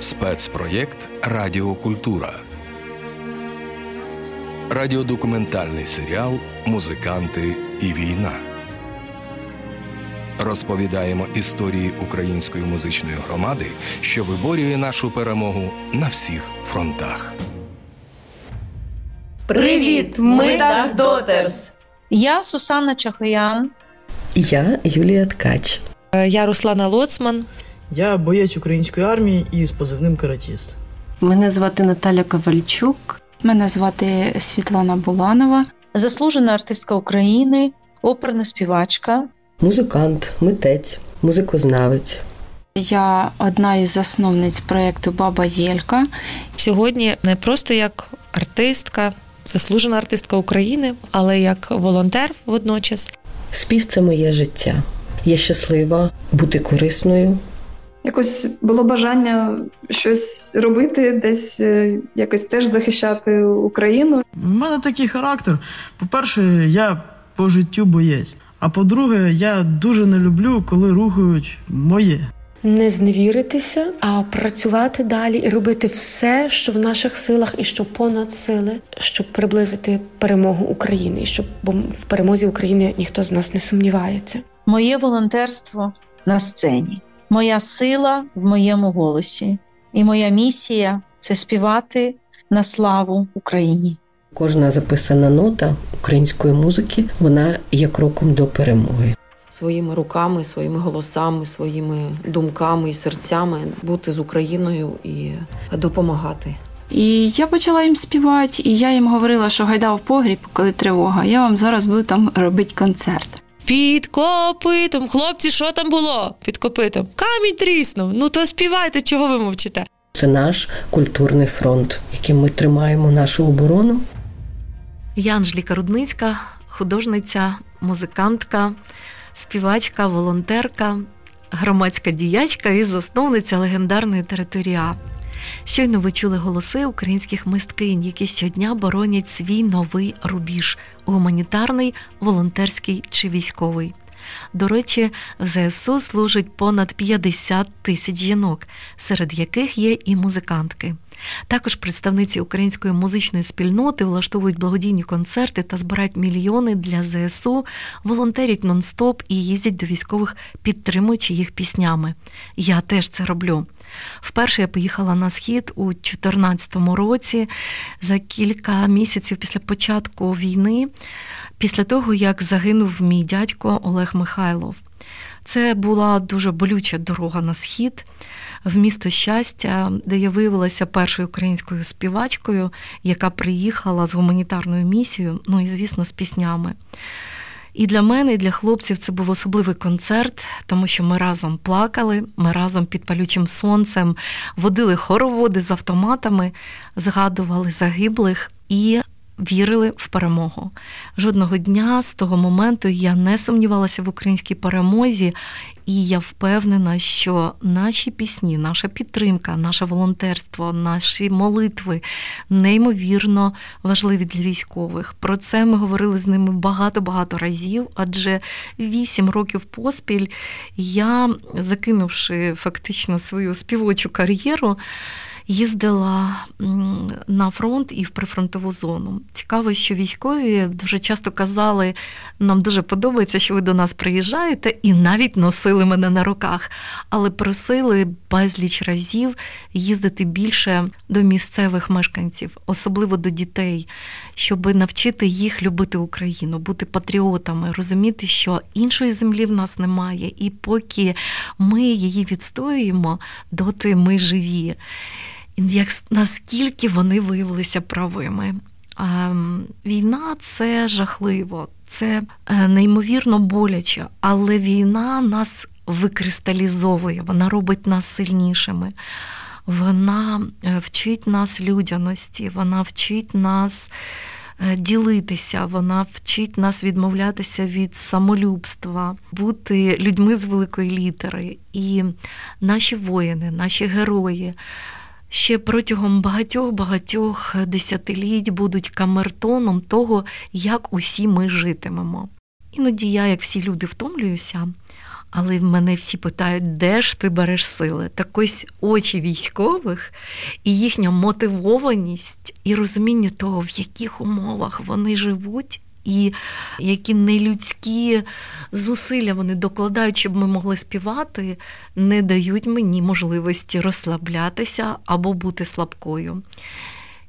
Спецпроєкт Радіокультура. Радіодокументальний серіал Музиканти і війна. Розповідаємо історії української музичної громади, що виборює нашу перемогу на всіх фронтах. Привіт! Ми Dark Daughters! Я Сусанна Чахоян. Я Юлія Ткач. Я Руслана Лоцман. Я боєць української армії із позивним каратіст. Мене звати Наталя Ковальчук. Мене звати Світлана Буланова. Заслужена артистка України, оперна співачка, музикант, митець, музикознавець. Я одна із засновниць проєкту Баба Єлька. Сьогодні не просто як артистка, заслужена артистка України, але як волонтер водночас. Спів це моє життя. Я щаслива бути корисною. Якось було бажання щось робити, десь е, якось теж захищати Україну. У мене такий характер. По-перше, я по життю боєць. А по-друге, я дуже не люблю, коли рухають моє. Не зневіритися, а працювати далі і робити все, що в наших силах, і що понад сили, щоб приблизити перемогу України, і щоб бо в перемозі України ніхто з нас не сумнівається. Моє волонтерство на сцені, моя сила в моєму голосі, і моя місія це співати на славу Україні. Кожна записана нота української музики вона є кроком до перемоги. Своїми руками, своїми голосами, своїми думками і серцями бути з Україною і допомагати. І я почала їм співати, і я їм говорила, що гайда в погріб, коли тривога. Я вам зараз буду там робити концерт. Під копитом, хлопці, що там було? Під копитом. Камінь тріснув. Ну то співайте, чого ви мовчите? Це наш культурний фронт, яким ми тримаємо нашу оборону. Я Анжеліка Рудницька, художниця, музикантка, співачка, волонтерка, громадська діячка і засновниця легендарної територія. Щойно ви чули голоси українських мисткинь, які щодня боронять свій новий рубіж гуманітарний, волонтерський чи військовий. До речі, в ЗСУ служить понад 50 тисяч жінок, серед яких є і музикантки. Також представниці української музичної спільноти влаштовують благодійні концерти та збирають мільйони для ЗСУ, волонтерять нон-стоп і їздять до військових, підтримуючи їх піснями. Я теж це роблю. Вперше я поїхала на схід у 2014 році за кілька місяців після початку війни, після того як загинув мій дядько Олег Михайлов. Це була дуже болюча дорога на схід в місто щастя, де я виявилася першою українською співачкою, яка приїхала з гуманітарною місією, ну і звісно, з піснями. І для мене, і для хлопців це був особливий концерт, тому що ми разом плакали, ми разом під палючим сонцем водили хороводи з автоматами, згадували загиблих і вірили в перемогу. Жодного дня з того моменту я не сумнівалася в українській перемозі, і я впевнена, що наші пісні, наша підтримка, наше волонтерство, наші молитви неймовірно важливі для військових. Про це ми говорили з ними багато-багато разів, адже вісім років поспіль я, закинувши фактично свою співочу кар'єру, їздила на фронт і в прифронтову зону. Цікаво, що військові дуже часто казали, нам дуже подобається, що ви до нас приїжджаєте, і навіть носили мене на руках, але просили безліч разів їздити більше до місцевих мешканців, особливо до дітей, щоб навчити їх любити Україну, бути патріотами, розуміти, що іншої землі в нас немає, і поки ми її відстоюємо, доти ми живі як наскільки вони виявилися правими. Війна це жахливо, це е, неймовірно боляче, але війна нас викристалізовує, вона робить нас сильнішими. Вона е, вчить нас людяності, вона вчить нас е, ділитися, вона вчить нас відмовлятися від самолюбства, бути людьми з великої літери. І наші воїни, наші герої ще протягом багатьох-багатьох десятиліть будуть камертоном того, як усі ми житимемо. Іноді я, як всі люди, втомлююся, Але мене всі питають, де ж ти береш сили? Так ось очі військових і їхня мотивованість і розуміння того, в яких умовах вони живуть. І які нелюдські зусилля вони докладають, щоб ми могли співати, не дають мені можливості розслаблятися або бути слабкою.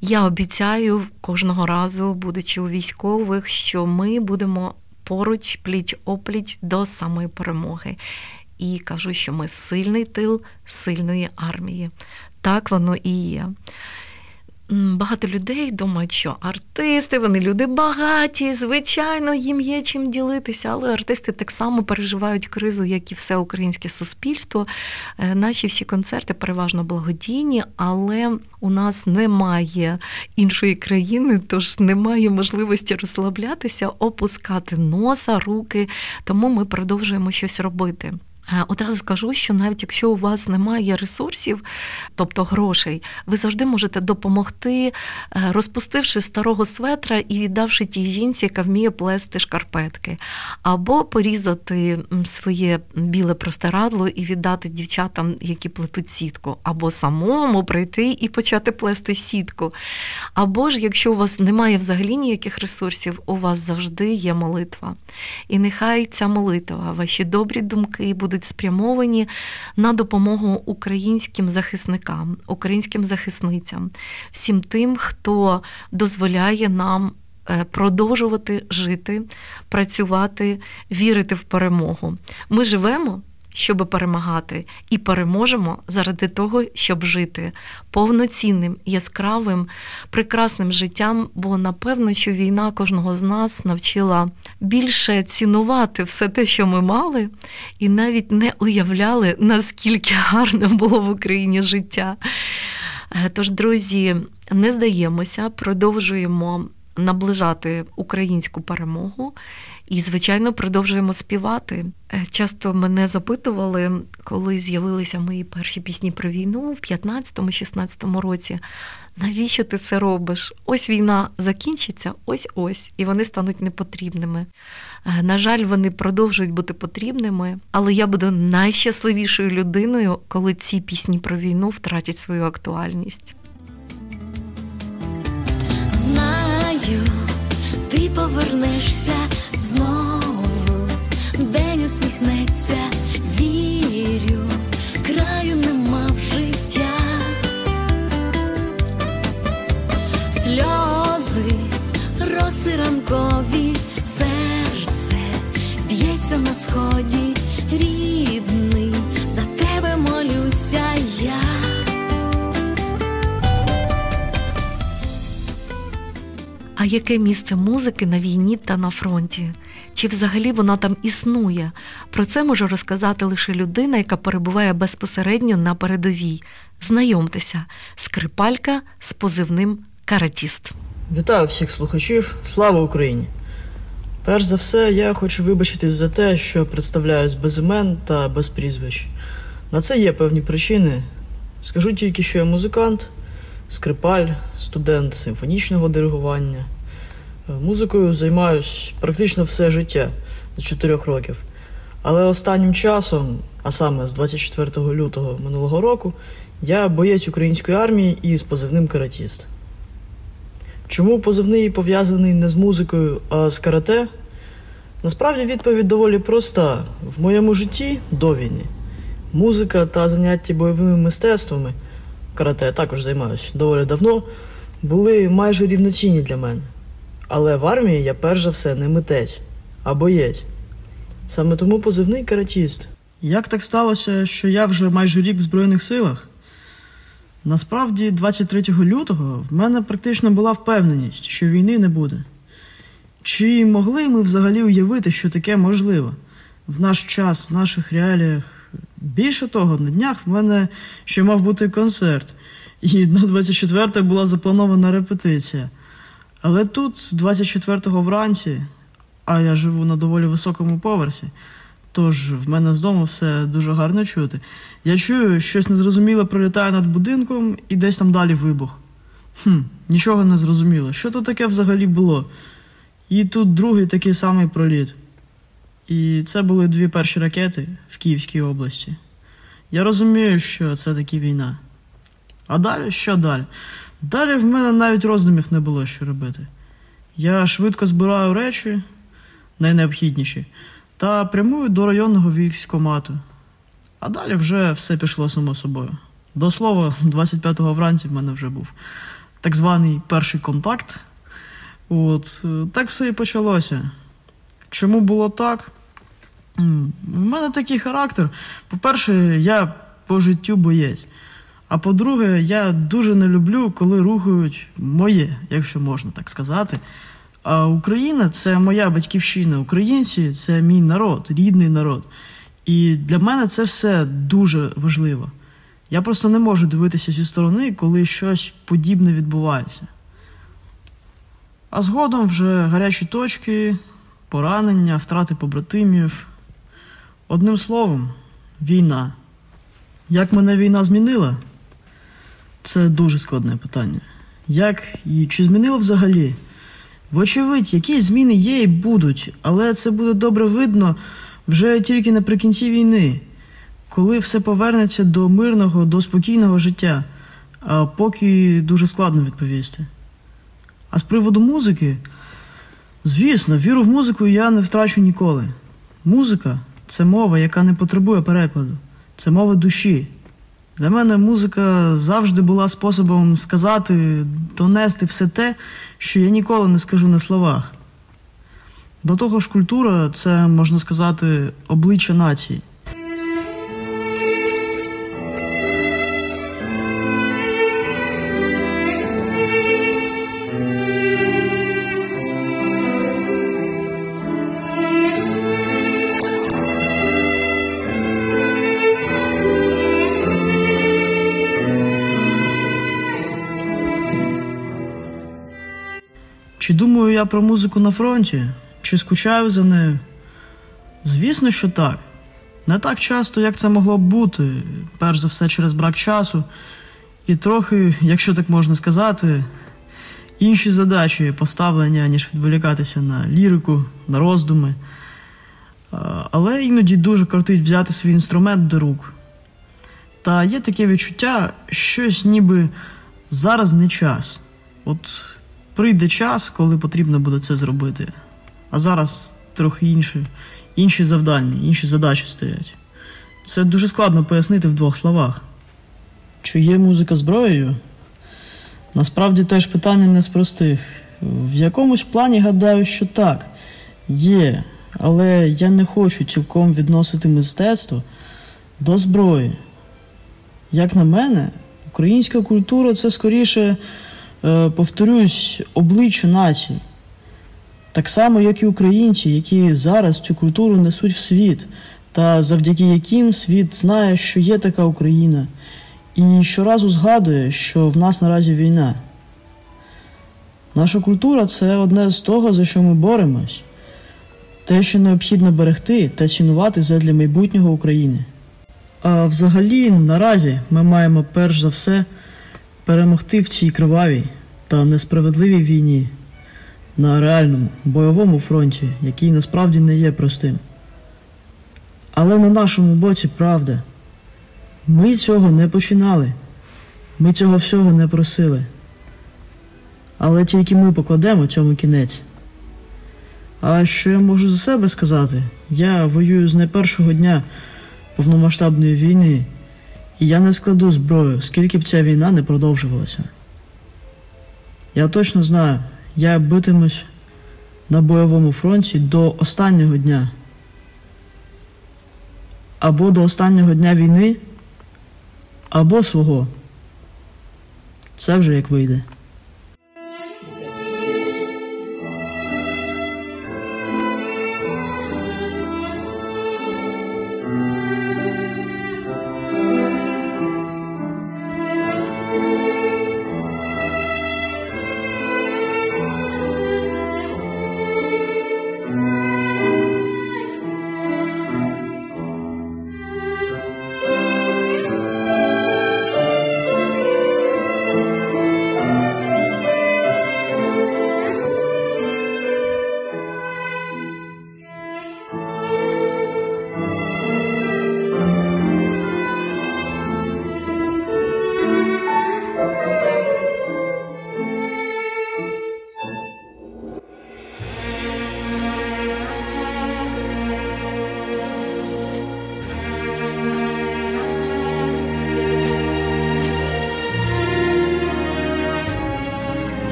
Я обіцяю кожного разу, будучи у військових, що ми будемо поруч, пліч опліч до самої перемоги. І кажу, що ми сильний тил сильної армії. Так воно і є. Багато людей думають, що артисти, вони люди багаті, звичайно, їм є чим ділитися, але артисти так само переживають кризу, як і все українське суспільство. Е, наші всі концерти переважно благодійні, але у нас немає іншої країни, тож немає можливості розслаблятися, опускати носа, руки. Тому ми продовжуємо щось робити. Е, одразу скажу, що навіть якщо у вас немає ресурсів, тобто грошей, ви завжди можете допомогти, е, розпустивши старого светра і віддавши тій жінці, яка вміє плести шкарпетки, або порізати своє біле простирадло і віддати дівчатам, які плетуть сітку, або самому прийти і почати плести сітку. Або ж, якщо у вас немає взагалі ніяких ресурсів, у вас завжди є молитва. І нехай ця молитва, ваші добрі думки будуть будуть спрямовані на допомогу українським захисникам, українським захисницям, всім тим, хто дозволяє нам. Е, продовжувати жити, працювати, вірити в перемогу. Ми живемо щоб перемагати, і переможемо заради того, щоб жити повноцінним, яскравим, прекрасним життям. Бо напевно, що війна кожного з нас навчила більше цінувати все те, що ми мали, і навіть не уявляли, наскільки гарне було в Україні життя. Е, тож, друзі, не здаємося, продовжуємо наближати українську перемогу. І, звичайно, продовжуємо співати. Е, часто мене запитували, коли з'явилися мої перші пісні про війну в 15-16 році. Навіщо ти це робиш? Ось війна закінчиться, ось ось, і вони стануть непотрібними. Е, на жаль, вони продовжують бути потрібними, але я буду найщасливішою людиною, коли ці пісні про війну втратять свою актуальність. Знаю, ти повернешся яке місце музики на війні та на фронті? чи взагалі вона там існує. Про це може розказати лише людина, яка перебуває безпосередньо на передовій. Знайомтеся, скрипалька з позивним каратіст. Вітаю всіх слухачів. Слава Україні! Перш за все, я хочу вибачитись за те, що представляюсь без імен та без прізвищ. На це є певні причини. Скажу тільки, що я музикант, скрипаль, студент симфонічного диригування. Музикою займаюсь практично все життя з 4 років. Але останнім часом, а саме з 24 лютого минулого року, я боєць української армії і з позивним каратіст. Чому позивний пов'язаний не з музикою, а з карате? Насправді відповідь доволі проста. В моєму житті до війни музика та заняття бойовими мистецтвами, карате я також займаюся доволі давно, були майже рівноцінні для мене. Але в армії я перш за все не митець, а боєць. Саме тому позивний каратіст. Як так сталося, що я вже майже рік в Збройних силах? Насправді, 23 лютого в мене практично була впевненість, що війни не буде. Чи могли ми взагалі уявити, що таке можливо в наш час, в наших реаліях? Більше того, на днях в мене ще мав бути концерт, і на 24 була запланована репетиція. Але тут, 24-го вранці, а я живу на доволі високому поверсі, тож в мене з дому все дуже гарно чути. Я чую, щось незрозуміле пролітає над будинком і десь там далі вибух. Хм, Нічого не зрозуміло. Що то таке взагалі було? І тут другий такий самий проліт. І це були дві перші ракети в Київській області. Я розумію, що це таки війна. А далі що далі? Далі в мене навіть роздумів не було, що робити. Я швидко збираю речі, найнеобхідніші, та прямую до районного військкомату. А далі вже все пішло само собою. До слова, 25-го вранці в мене вже був так званий перший контакт. От, Так все і почалося. Чому було так? У мене такий характер. По-перше, я по життю боєць. А по-друге, я дуже не люблю, коли рухають моє, якщо можна так сказати. А Україна це моя батьківщина. Українці це мій народ, рідний народ. І для мене це все дуже важливо. Я просто не можу дивитися зі сторони, коли щось подібне відбувається. А згодом вже гарячі точки, поранення, втрати побратимів. Одним словом, війна. Як мене війна змінила? Це дуже складне питання. Як і чи змінила взагалі? Вочевидь, якісь зміни є і будуть, але це буде добре видно вже тільки наприкінці війни, коли все повернеться до мирного, до спокійного життя, а поки дуже складно відповісти. А з приводу музики, звісно, віру в музику я не втрачу ніколи. Музика це мова, яка не потребує перекладу, це мова душі. Для мене музика завжди була способом сказати, донести все те, що я ніколи не скажу на словах. До того ж, культура це, можна сказати, обличчя нації. Я про музику на фронті? Чи скучаю за нею? Звісно, що так. Не так часто, як це могло б бути, перш за все через брак часу, і трохи, якщо так можна сказати, інші задачі поставлення, ніж відволікатися на лірику, на роздуми. Але іноді дуже кортить взяти свій інструмент до рук. Та є таке відчуття, щось ніби зараз не час. От прийде час, коли потрібно буде це зробити. А зараз трохи інші, інші завдання, інші задачі стоять. Це дуже складно пояснити в двох словах. Чи є музика зброєю? Насправді теж питання не з простих. В якомусь плані гадаю, що так, є, але я не хочу цілком відносити мистецтво до зброї. Як на мене, українська культура це скоріше повторюсь, обличчя нації. Так само, як і українці, які зараз цю культуру несуть в світ, та завдяки яким світ знає, що є така Україна, і щоразу згадує, що в нас наразі війна. Наша культура це одне з того, за що ми боремось, те, що необхідно берегти та цінувати задля майбутнього України. А взагалі, наразі ми маємо перш за все перемогти в цій кривавій та несправедливій війні на реальному бойовому фронті, який насправді не є простим. Але на нашому боці правда. Ми цього не починали, ми цього всього не просили. Але тільки ми покладемо цьому кінець. А що я можу за себе сказати? Я воюю з найпершого дня повномасштабної війни. І я не складу зброю, скільки б ця війна не продовжувалася. Я точно знаю, я битимусь на бойовому фронті до останнього дня. Або до останнього дня війни, або свого. Це вже як вийде.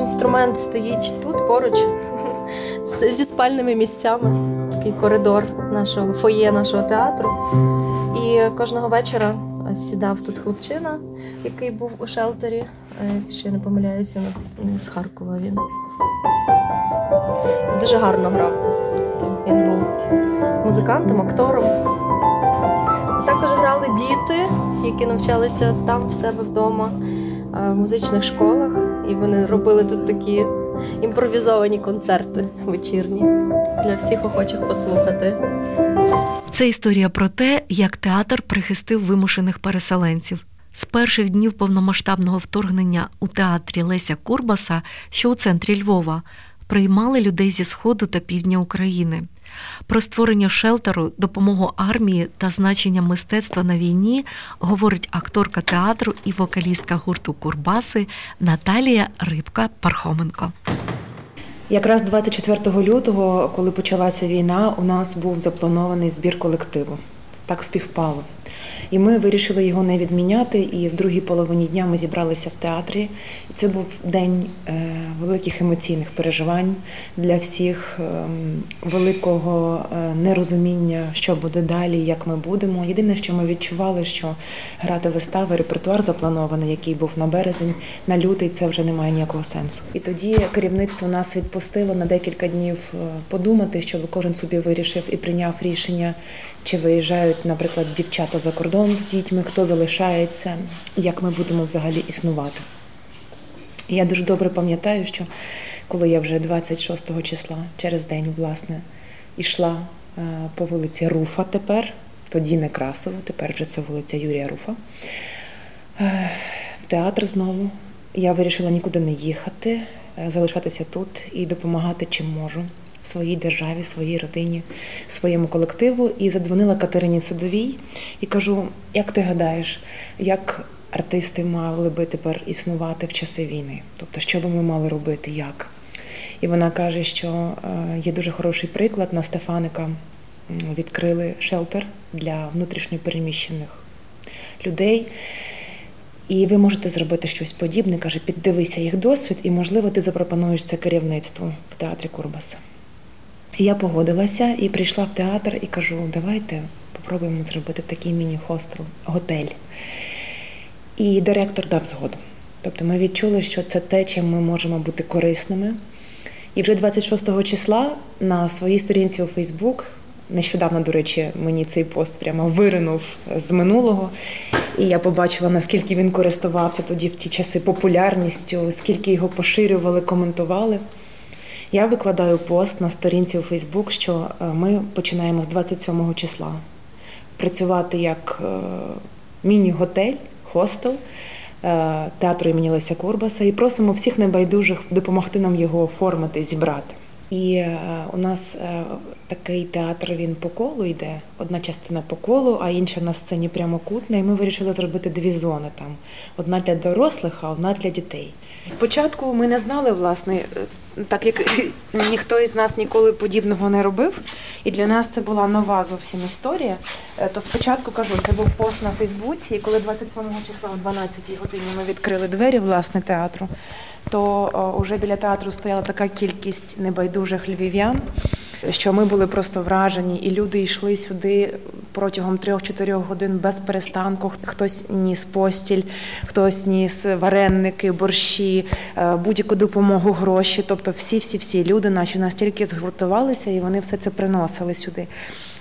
Наш інструмент стоїть тут поруч зі спальними місцями. Такий коридор нашого фоє нашого театру. І кожного вечора сідав тут хлопчина, який був у шелтері. Е, якщо я не помиляюся, з Харкова він. Дуже гарно грав. Тобто він був музикантом, актором. Також грали діти, які навчалися там в себе вдома, в музичних школах. І вони робили тут такі імпровізовані концерти вечірні для всіх охочих послухати. Це історія про те, як театр прихистив вимушених переселенців. З перших днів повномасштабного вторгнення у театрі Леся Курбаса, що у центрі Львова, приймали людей зі Сходу та півдня України. Про створення шелтеру, допомогу армії та значення мистецтва на війні говорить акторка театру і вокалістка гурту Курбаси Наталія Рибка Пархоменко. Якраз 24 лютого, коли почалася війна, у нас був запланований збір колективу. Так співпало. І ми вирішили його не відміняти. І в другій половині дня ми зібралися в театрі. І це був день е, великих емоційних переживань для всіх, ем, великого е, нерозуміння, що буде далі, як ми будемо. Єдине, що ми відчували, що грати вистави, репертуар запланований, який був на березень, на лютий, це вже не має ніякого сенсу. І тоді керівництво нас відпустило на декілька днів е, подумати, щоб кожен собі вирішив і прийняв рішення, чи виїжджають, наприклад, дівчата за кордон з дітьми, хто залишається, як ми будемо взагалі існувати. я дуже добре пам'ятаю, що коли я вже 26 числа через день, власне, йшла е, по вулиці Руфа тепер, тоді не Красова, тепер вже це вулиця Юрія Руфа. Е, в театр знову я вирішила нікуди не їхати, е, залишатися тут і допомагати чим можу своїй державі, своїй родині, своєму колективу. І задзвонила Катерині Садовій і кажу: як ти гадаєш, як артисти мали би тепер існувати в часи війни? Тобто, що би ми мали робити, як? І вона каже, що е, є дуже хороший приклад на Стефаника. Відкрили шелтер для внутрішньопереміщених людей. І ви можете зробити щось подібне. Каже, піддивися їх досвід, і, можливо, ти запропонуєш це керівництву в театрі Курбаса. Я погодилася і прийшла в театр і кажу: давайте попробуємо зробити такий міні-хостел, готель. І директор дав згоду. Тобто ми відчули, що це те, чим ми можемо бути корисними. І вже 26 числа на своїй сторінці у Фейсбук, нещодавно, до речі, мені цей пост прямо виринув з минулого. І я побачила, наскільки він користувався тоді в ті часи популярністю, скільки його поширювали, коментували. Я викладаю пост на сторінці у Фейсбук, що е, ми починаємо з 27 числа працювати як е, міні-готель, хостел е, театру імені Леся Курбаса і просимо всіх небайдужих допомогти нам його оформити, зібрати. І у нас такий театр він по колу йде. Одна частина по колу, а інша на сцені прямокутна. І ми вирішили зробити дві зони там: одна для дорослих, а одна для дітей. Спочатку ми не знали, власне, так як ніхто із нас ніколи подібного не робив, і для нас це була нова зовсім історія. Е, то спочатку кажу, це був пост на Фейсбуці, і коли 27 числа о 12 годині ми відкрили двері власне театру, то вже біля театру стояла така кількість небайдужих львів'ян що ми були просто вражені, і люди йшли сюди протягом трьох-чотирьох годин без перестанку. Хтось ніс постіль, хтось ніс вареники, борщі, е, будь-яку допомогу, гроші. Тобто, всі, всі, всі люди наші настільки згуртувалися, і вони все це приносили сюди.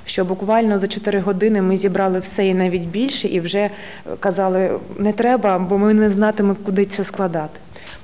Що буквально за 4 години ми зібрали все і навіть більше, і вже казали, не треба, бо ми не знатимемо, куди це складати.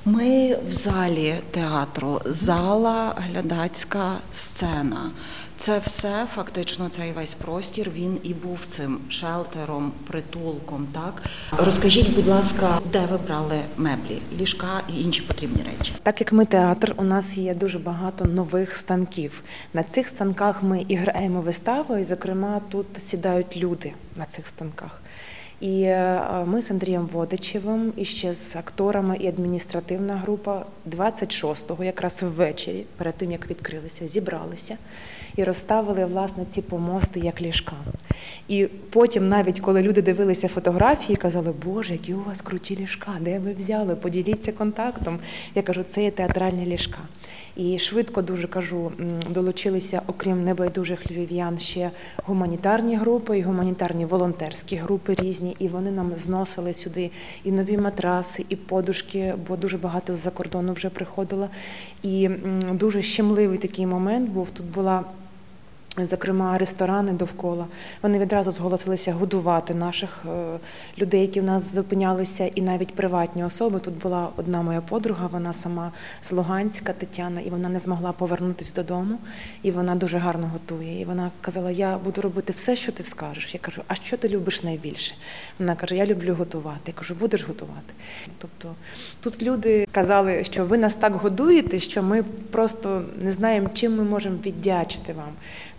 Ми в залі театру, зала, глядацька сцена. Це все фактично цей весь простір. Він і був цим шелтером, притулком. Так розкажіть, будь ласка, де ви брали меблі, ліжка і інші потрібні речі? Так як ми театр, у нас є дуже багато нових станків. На цих станках ми і граємо виставу, і зокрема тут сідають люди на цих станках. І е, ми з Андрієм Водичевим і ще з акторами і адміністративна група 26-го, якраз ввечері, перед тим як відкрилися, зібралися і розставили власне ці помости як ліжка. І потім, навіть коли люди дивилися фотографії, казали, Боже, які у вас круті ліжка, де ви взяли? Поділіться контактом. Я кажу, це є театральні ліжка. І швидко дуже кажу, долучилися, окрім небайдужих львів'ян, ще гуманітарні групи і гуманітарні волонтерські групи різні. І вони нам зносили сюди і нові матраси, і подушки, бо дуже багато з-за кордону вже приходило. І дуже щемливий такий момент був. Тут була Зокрема, ресторани довкола вони відразу зголосилися годувати наших е, людей, які в нас зупинялися, і навіть приватні особи. Тут була одна моя подруга, вона сама з Луганська Тетяна, і вона не змогла повернутися додому. І вона дуже гарно готує. І вона казала: Я буду робити все, що ти скажеш. Я кажу, а що ти любиш найбільше? Вона каже: Я люблю готувати. Я кажу, будеш готувати. Тобто тут люди казали, що ви нас так годуєте, що ми просто не знаємо, чим ми можемо віддячити вам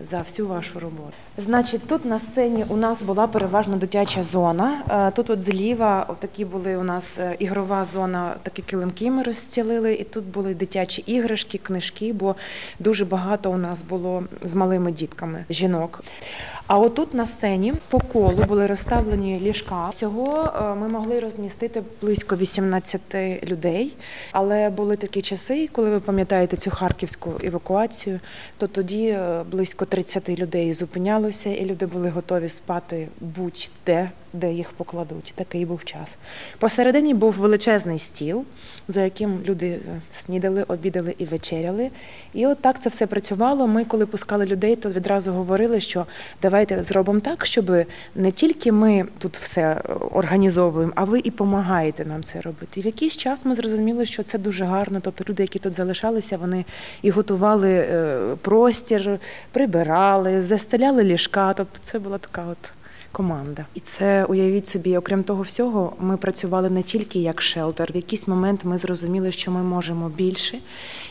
за всю вашу роботу. Значить, тут на сцені у нас була переважно дитяча зона. Е, тут, от зліва, такі були у нас е, ігрова зона, такі килимки ми розстілили, і тут були дитячі іграшки, книжки, бо дуже багато у нас було з малими дітками жінок. А отут на сцені по колу були розставлені ліжка. Всього е, ми могли розмістити близько 18 людей, але були такі часи, коли ви пам'ятаєте цю харківську евакуацію, то тоді близько 30 людей зупинялося, і люди були готові спати будь-де, де їх покладуть. Такий був час. Посередині був величезний стіл, за яким люди е, снідали, обідали і вечеряли. І от так це все працювало. Ми, коли пускали людей, то відразу говорили, що давайте зробимо так, щоб не тільки ми тут все е, організовуємо, а ви і допомагаєте нам це робити. І в якийсь час ми зрозуміли, що це дуже гарно. Тобто люди, які тут залишалися, вони і готували е, простір, прибирали, застеляли ліжка. Тобто це була така от команда. І це уявіть собі, окрім того всього, ми працювали не тільки як шелтер. В якийсь момент ми зрозуміли, що ми можемо більше,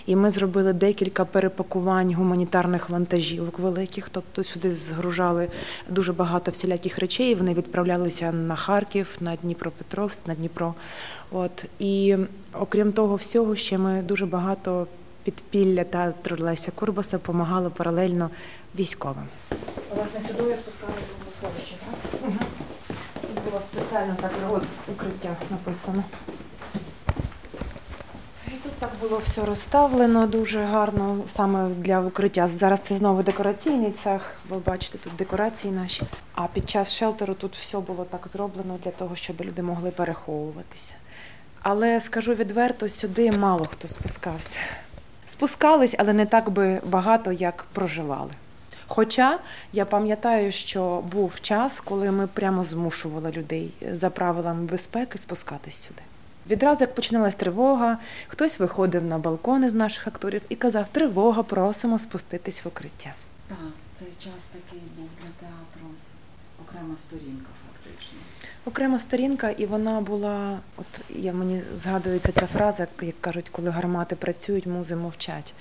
і ми зробили декілька перепакувань гуманітарних вантажівок великих. Тобто сюди згружали дуже багато всіляких речей. Вони відправлялися на Харків, на Дніпропетровськ, на Дніпро. От і окрім того всього, ще ми дуже багато підпілля театру Леся Курбаса допомагали паралельно військовим. Власне, сюди я спускалася в бомбосховище, так? Угу. Тут було спеціально так от укриття написано. І тут так було все розставлено дуже гарно, саме для укриття. Зараз це знову декораційний цех, ви бачите, тут декорації наші. А під час шелтеру тут все було так зроблено для того, щоб люди могли переховуватися. Але скажу відверто, сюди мало хто спускався. Спускались, але не так би багато, як проживали. Хоча я пам'ятаю, що був час, коли ми прямо змушували людей за правилами безпеки спускатись сюди. Відразу, як починалась тривога, хтось виходив на балкони з наших акторів і казав: Тривога, просимо спуститись в укриття. Так, цей час такий був для театру окрема сторінка, фактично. Окрема сторінка, і вона була, от я мені згадується ця фраза, як кажуть, коли гармати працюють, музи мовчать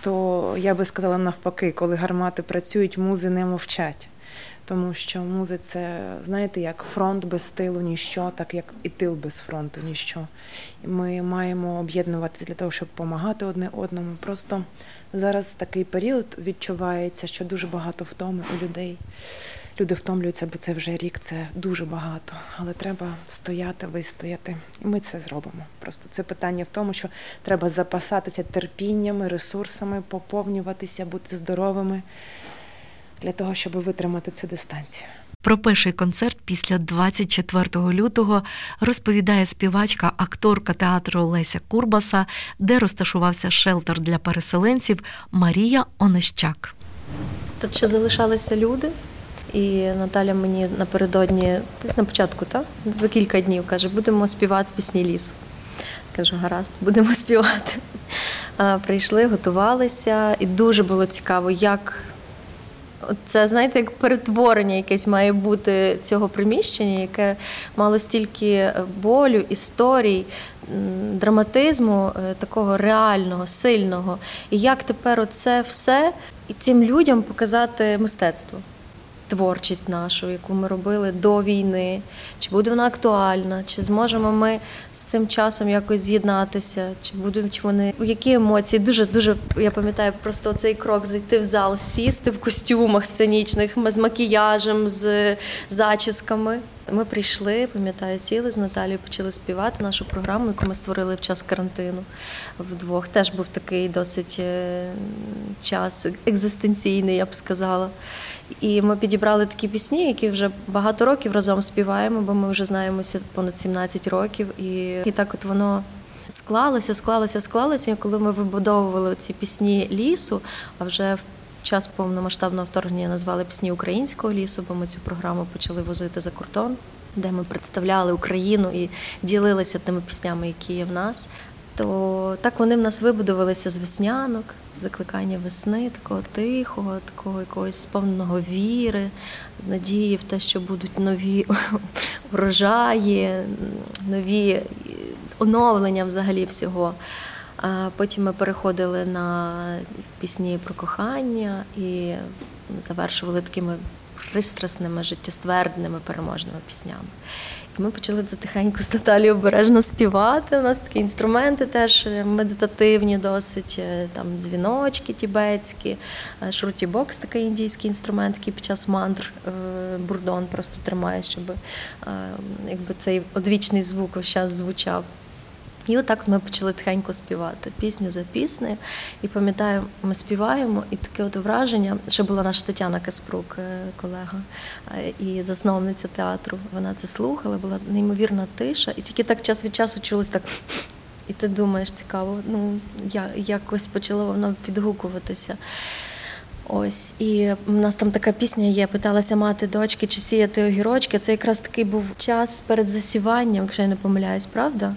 то я би сказала навпаки, коли гармати працюють, музи не мовчать. Тому що музи це, знаєте, як фронт без тилу, ніщо, так як і тил без фронту, ніщо. І Ми маємо об'єднуватися для того, щоб допомагати одне одному. Просто зараз такий період відчувається, що дуже багато втоми у людей. Люди втомлюються, бо це вже рік, це дуже багато. Але треба стояти, вистояти. І ми це зробимо. Просто це питання в тому, що треба запасатися терпіннями, ресурсами, поповнюватися, бути здоровими для того, щоб витримати цю дистанцію. Про перший концерт після 24 лютого розповідає співачка, акторка театру Леся Курбаса, де розташувався шелтер для переселенців Марія Онищак. Тут ще залишалися люди. І Наталя мені напередодні, десь на початку, так? за кілька днів каже, будемо співати пісні лісу. Кажу, гаразд, будемо співати. Прийшли, готувалися, і дуже було цікаво, як це, знаєте, як перетворення якесь має бути цього приміщення, яке мало стільки болю, історій, драматизму, е, такого реального, сильного. І як тепер оце все і цим людям показати мистецтво. Творчість нашу, яку ми робили до війни, чи буде вона актуальна, чи зможемо ми з цим часом якось з'єднатися, чи будуть вони які емоції? Дуже дуже я пам'ятаю просто цей крок зайти в зал, сісти в костюмах сценічних з макіяжем, з зачісками. Ми прийшли, пам'ятаю, сіли з Наталією, почали співати нашу програму, яку ми створили в час карантину вдвох. Теж був такий досить е, час екзистенційний, я б сказала. І ми підібрали такі пісні, які вже багато років разом співаємо, бо ми вже знаємося понад 17 років. І, і так от воно. Склалося, склалося, склалося. Коли ми вибудовували ці пісні лісу, а вже в час повномасштабного вторгнення назвали пісні українського лісу, бо ми цю програму почали возити за кордон, де ми представляли Україну і ділилися тими піснями, які є в нас. То так вони в нас вибудувалися з веснянок, закликання весни, такого тихого, такого якогось сповненого віри, надії в те, що будуть нові врожаї, нові оновлення взагалі всього. Потім ми переходили на пісні про кохання і завершували такими пристрасними, життєствердними, переможними піснями. Ми почали це тихенько з Наталією обережно співати. У нас такі інструменти теж медитативні, досить е, там дзвіночки тібетські, е, шруті-бокс такий індійський інструмент, який під час мантр е, бурдон просто тримає, щоб якби цей одвічний звук час звучав. І отак ми почали тихенько співати пісню за піснею. І пам'ятаю, ми співаємо, і таке от враження, що була наша Тетяна Каспрук, е, колега е, і засновниця театру. Вона це слухала, була неймовірна тиша, і тільки так час від часу чулось так. І ти думаєш, цікаво, ну я якось почало воно підгукуватися. Ось, і в нас там така пісня є. Питалася мати дочки, чи сіяти огірочки. Це якраз такий був час перед засіванням, якщо я не помиляюсь, правда?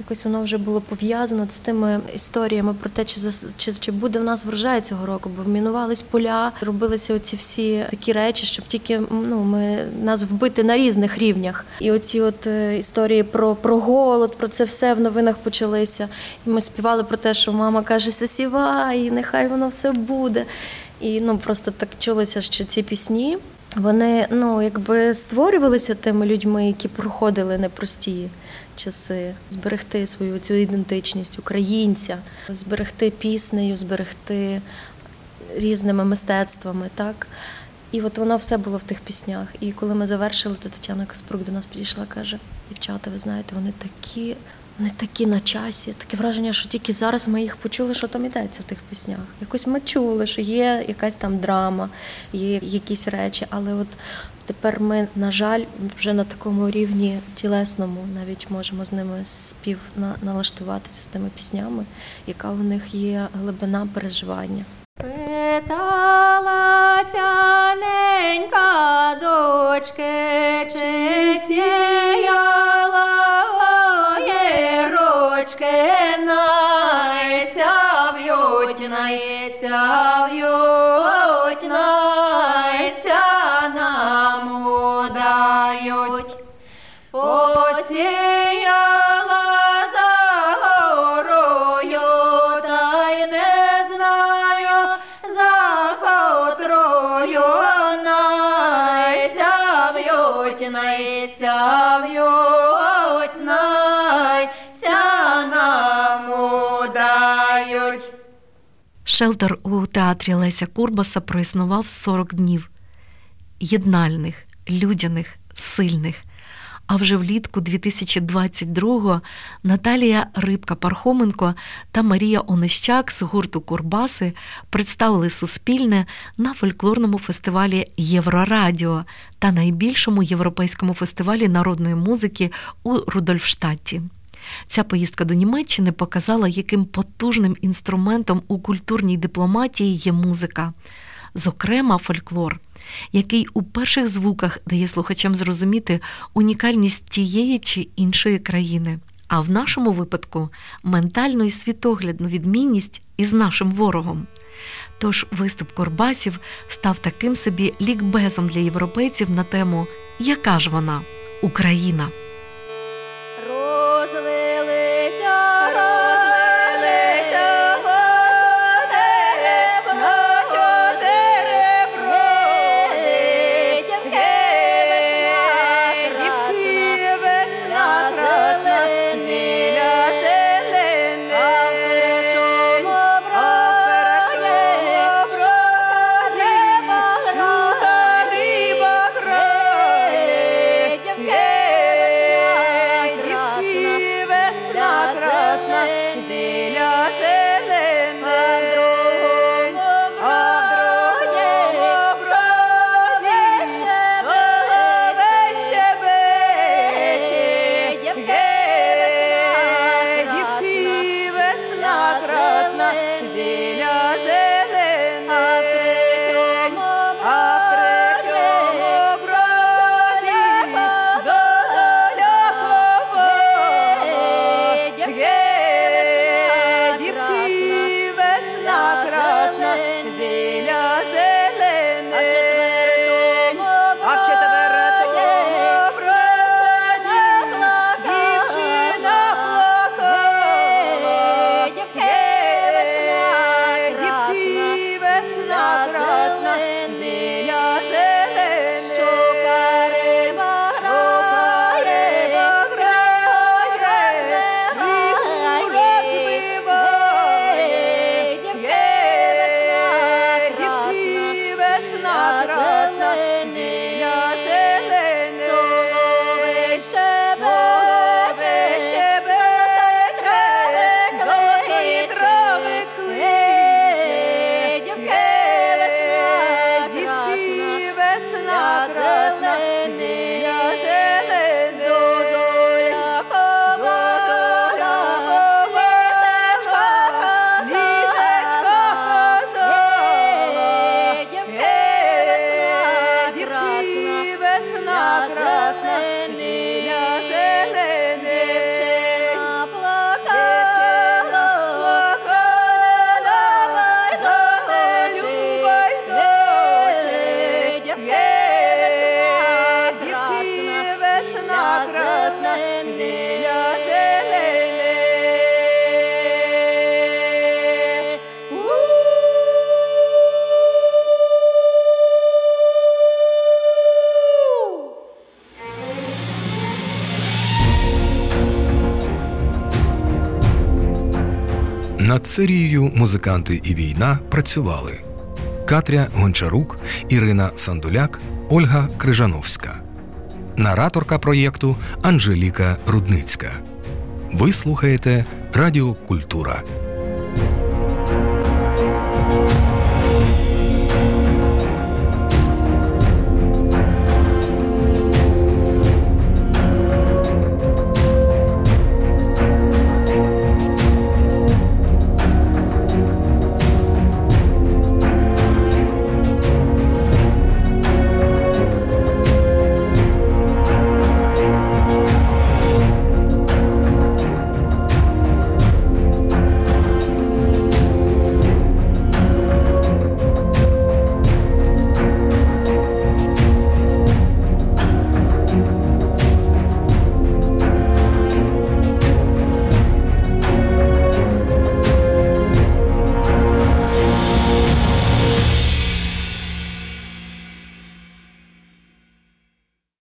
Якось воно вже було пов'язано з тими історіями про те, чи чи, чи буде в нас врожай цього року, бо мінувались поля, робилися оці всі такі речі, щоб тільки ну ми нас вбити на різних рівнях. І оці от е, історії про про голод, про це все в новинах почалися. І ми співали про те, що мама каже, засівай, нехай воно все буде. І ну просто так чулося, що ці пісні. Вони ну якби створювалися тими людьми, які проходили непрості часи, зберегти свою цю ідентичність українця, зберегти піснею, зберегти різними мистецтвами. так. І от воно все було в тих піснях. І коли ми завершили, то Тетяна Каспрук до нас підійшла, каже: дівчата, ви знаєте, вони такі не такі на часі. Таке враження, що тільки зараз ми їх почули, що там йдеться в тих піснях. Якось ми чули, що є якась там драма, є якісь речі, але от тепер ми, на жаль, вже на такому рівні тілесному навіть можемо з ними спів налаштуватися з тими піснями, яка в них є глибина переживання. Питалася ненька дочки, чи сіяла рочки найсяв'ють, найсяв'ють, Шелтер у театрі Леся Курбаса проіснував 40 днів єднальних, людяних, сильних. А вже влітку 2022-го Наталія Рибка Пархоменко та Марія Онищак з гурту Курбаси представили Суспільне на фольклорному фестивалі Єврорадіо та найбільшому європейському фестивалі народної музики у Рудольфштаті. Ця поїздка до Німеччини показала, яким потужним інструментом у культурній дипломатії є музика, зокрема фольклор, який у перших звуках дає слухачам зрозуміти унікальність тієї чи іншої країни. А в нашому випадку ментальну і світоглядну відмінність із нашим ворогом. Тож виступ Корбасів став таким собі лікбезом для європейців на тему Яка ж вона Україна? Серією Музиканти і війна працювали Катря Гончарук, Ірина Сандуляк, Ольга Крижановська, нараторка проєкту Анжеліка Рудницька. Ви слухаєте Радіо Культура.